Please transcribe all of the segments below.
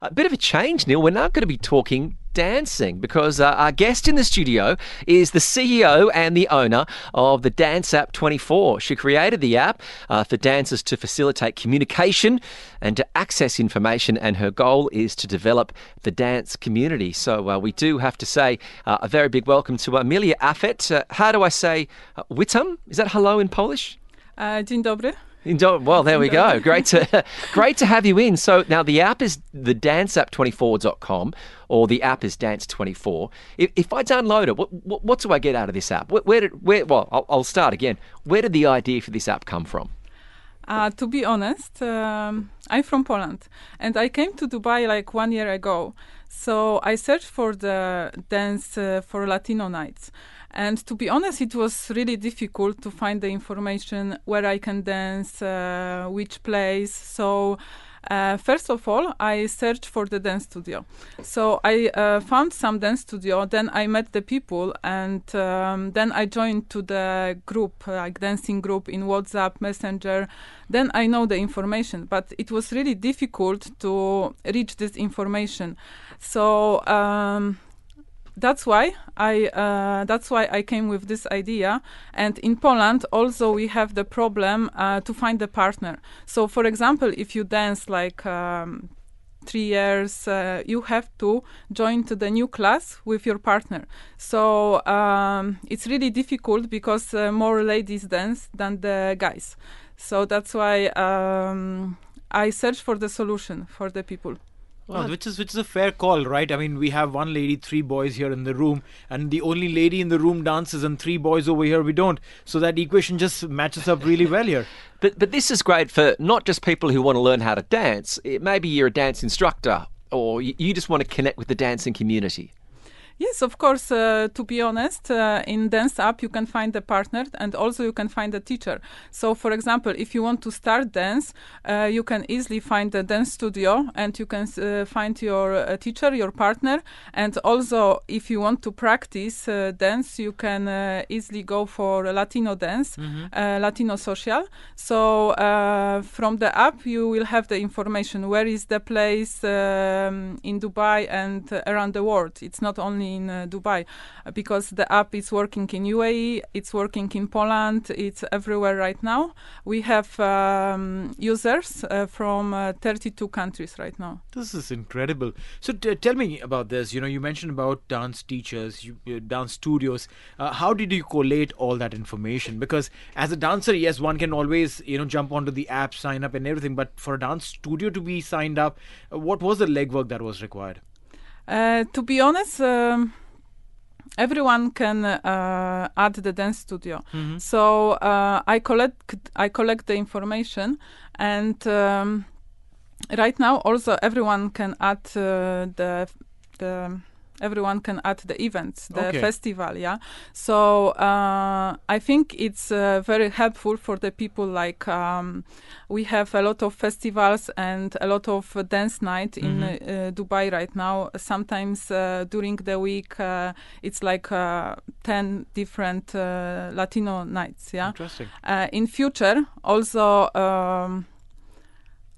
A bit of a change, Neil. We're now going to be talking dancing because uh, our guest in the studio is the CEO and the owner of the Dance App 24. She created the app uh, for dancers to facilitate communication and to access information, and her goal is to develop the dance community. So uh, we do have to say uh, a very big welcome to Emilia Afet. Uh, how do I say uh, witam? Is that hello in Polish? Dzień dobry. Well, there we go. Great to great to have you in. So now the app is the danceapp24.com or the app is dance24. If, if I download it, what, what, what do I get out of this app? Where, where did where? Well, I'll, I'll start again. Where did the idea for this app come from? Uh, to be honest, um, I'm from Poland and I came to Dubai like one year ago. So I searched for the dance uh, for Latino nights. And to be honest, it was really difficult to find the information where I can dance, uh, which place. So, uh, first of all, I searched for the dance studio. So I uh, found some dance studio. Then I met the people, and um, then I joined to the group, like dancing group in WhatsApp, Messenger. Then I know the information, but it was really difficult to reach this information. So. Um, that's why I uh, that's why I came with this idea. And in Poland, also we have the problem uh, to find the partner. So, for example, if you dance like um, three years, uh, you have to join to the new class with your partner. So um, it's really difficult because uh, more ladies dance than the guys. So that's why um, I search for the solution for the people. Well, which is which is a fair call, right? I mean, we have one lady, three boys here in the room, and the only lady in the room dances, and three boys over here we don't. So that equation just matches up really well here. But but this is great for not just people who want to learn how to dance. It, maybe you're a dance instructor, or you, you just want to connect with the dancing community. Yes, of course. Uh, to be honest, uh, in Dance App you can find a partner and also you can find a teacher. So, for example, if you want to start dance, uh, you can easily find a dance studio and you can uh, find your uh, teacher, your partner. And also, if you want to practice uh, dance, you can easily go for Latino dance, mm-hmm. Latino social. So, from the app, you will have the information where is the place um, in Dubai and around the world. It's not only in uh, Dubai uh, because the app is working in UAE, it's working in Poland, it's everywhere right now. We have um, users uh, from 32 countries right now. This is incredible. So t- tell me about this. You know, you mentioned about dance teachers, you, uh, dance studios. Uh, how did you collate all that information? Because as a dancer, yes, one can always you know jump onto the app, sign up, and everything. But for a dance studio to be signed up, uh, what was the legwork that was required? Uh, to be honest, um, everyone can uh, add the dance studio. Mm-hmm. So uh, I collect I collect the information, and um, right now also everyone can add uh, the the everyone can add the events the Okay. festival yeah so uh, i think it's uh, very helpful for the people like um, we have a lot of festivals and a lot of dance night in uh, uh, dubai right now sometimes uh, during the week uh, it's like uh, 10 different uh, latino nights yeah Interesting. uh, in future also um,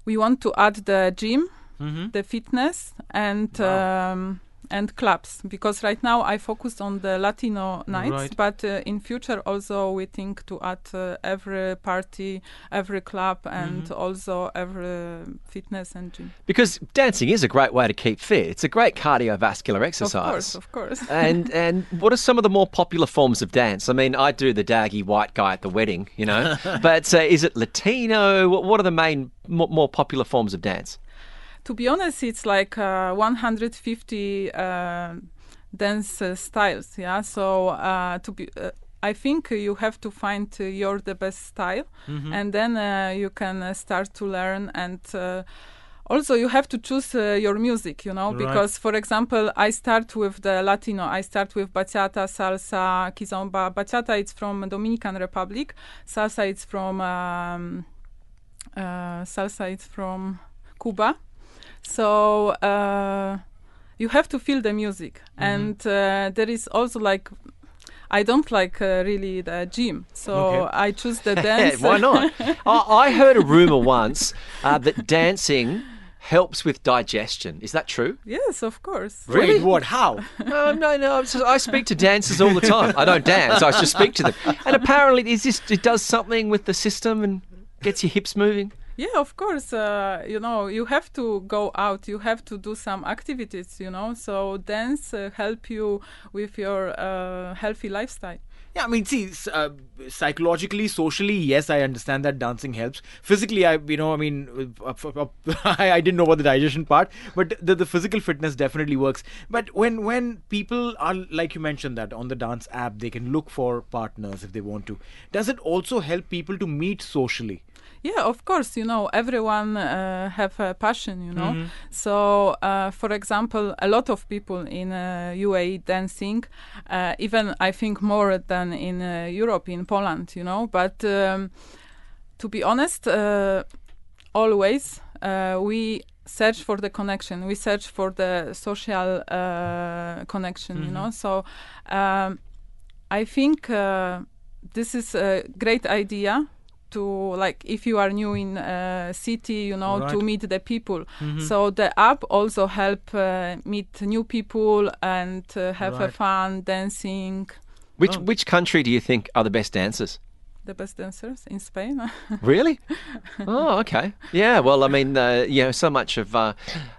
we want to add the gym Mm-hmm. the fitness and um, and clubs because right now I focus on the Latino nights, Right. but uh, in future also we think to add uh, every party, every club, and Mm-hmm. also every fitness and gym. Because dancing is a great way to keep fit. It's a great cardiovascular exercise. Of course, of course. and and what are some of the more popular forms of dance? I mean, I do the daggy white guy at the wedding, you know. but uh, is it Latino? What, what are the main more, more popular forms of dance? To be honest, it's like uh, 150 uh, dance uh, styles. Yeah, so uh, to be. Uh, I think you have to find uh, your the best style, and then uh, you can uh, start to learn. And uh, also, you have to choose uh, your music. You know, Right. because for example, I start with the Latino. I start with bachata, salsa, kizomba. Bachata it's from Dominican Republic. Salsa it's from um, uh, salsa it's from Cuba. So uh, you have to feel the music, Mm-hmm. and uh, there is also like. I don't like uh, really the gym, so Okay. I choose the dance. Why not? I, I heard a rumor once uh, that dancing helps with digestion. Is that true? yes, of course. Really? Wait, what? How? No, no, no. I'm I speak to dancers all the time. I don't dance. I just speak to them. And apparently, is this it does something with the system and gets your hips moving. Yeah, of course. Uh, you know, you have to go out. You have to do some activities. You know, so dance uh, help you with your uh, healthy lifestyle. Yeah, I mean, see, uh, psychologically, socially, yes, I understand that dancing helps. Physically, I, you know, I mean, I, I didn't know about the digestion part, but the, the physical fitness definitely works. But when when people are, like you mentioned, that on the dance app, they can look for partners if they want to. Does it also help people to meet socially? Yeah, of course. You know, everyone uh, have a passion. You know, Mm-hmm. so uh, for example, a lot of people in uh, UAE dancing, uh, even I think more than in uh, Europe, in Poland. You know, but um, to be honest, uh, always uh, we search for the connection. We search for the social uh, connection. You know, so um, I think uh, this is a great idea to like if you are new in a city you know to meet the people so the app also help uh, meet new people and uh, have a fun dancing Which which country do you think are the best dancers? the best dancers in spain Really? oh, okay. Yeah. Well, I mean, uh, you know, so much of. Uh,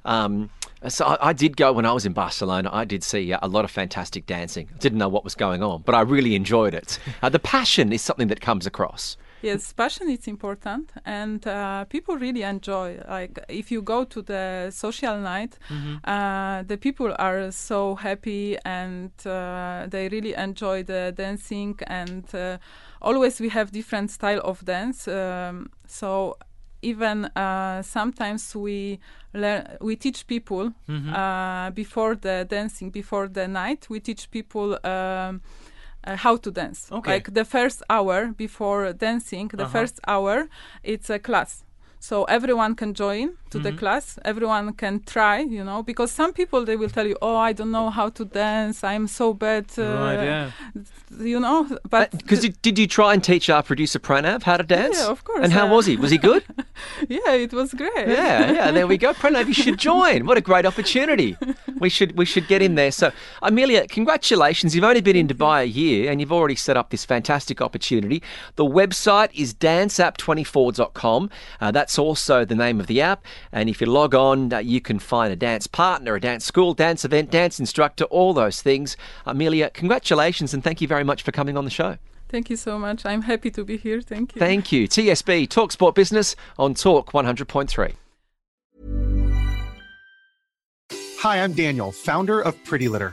um, so I, I did go when I was in Barcelona. I did see uh, a lot of fantastic dancing. I didn't know what was going on, but I really enjoyed it. Uh, the passion is something that comes across. Yes passion is important and uh, people really enjoy like if you go to the social night uh, the people are so happy and uh, they really enjoy the dancing and uh, always we have different style of dance um, so even uh, sometimes we learn we teach people uh, before the dancing before the night we teach people um, uh, how to dance. Okay. like the first hour before dancing the first hour it's a class so everyone can join to the class everyone can try you know because some people they will tell you oh i don't know how to dance i'm so bad uh, Right, yeah. you know but Because did, did you try and teach our producer Pranav how to dance? Yeah, of course, And how uh, was he? Was he good? yeah it was great Yeah, yeah. There we go. Pranav, you should join. What a great opportunity. We should we should get in there. So, Emilia, congratulations. You've only been in Dubai a year, and you've already set up this fantastic opportunity. The website is danceapp24.com. Uh, that's also the name of the app. And if you log on, uh, you can find a dance partner, a dance school, dance event, dance instructor, all those things. Emilia, congratulations, and thank you very much for coming on the show. thank you so much i'm happy to be here thank you Thank you. TSB Talk Sport Business on Talk 100.3. Hi, I'm Daniel, founder of Pretty Litter.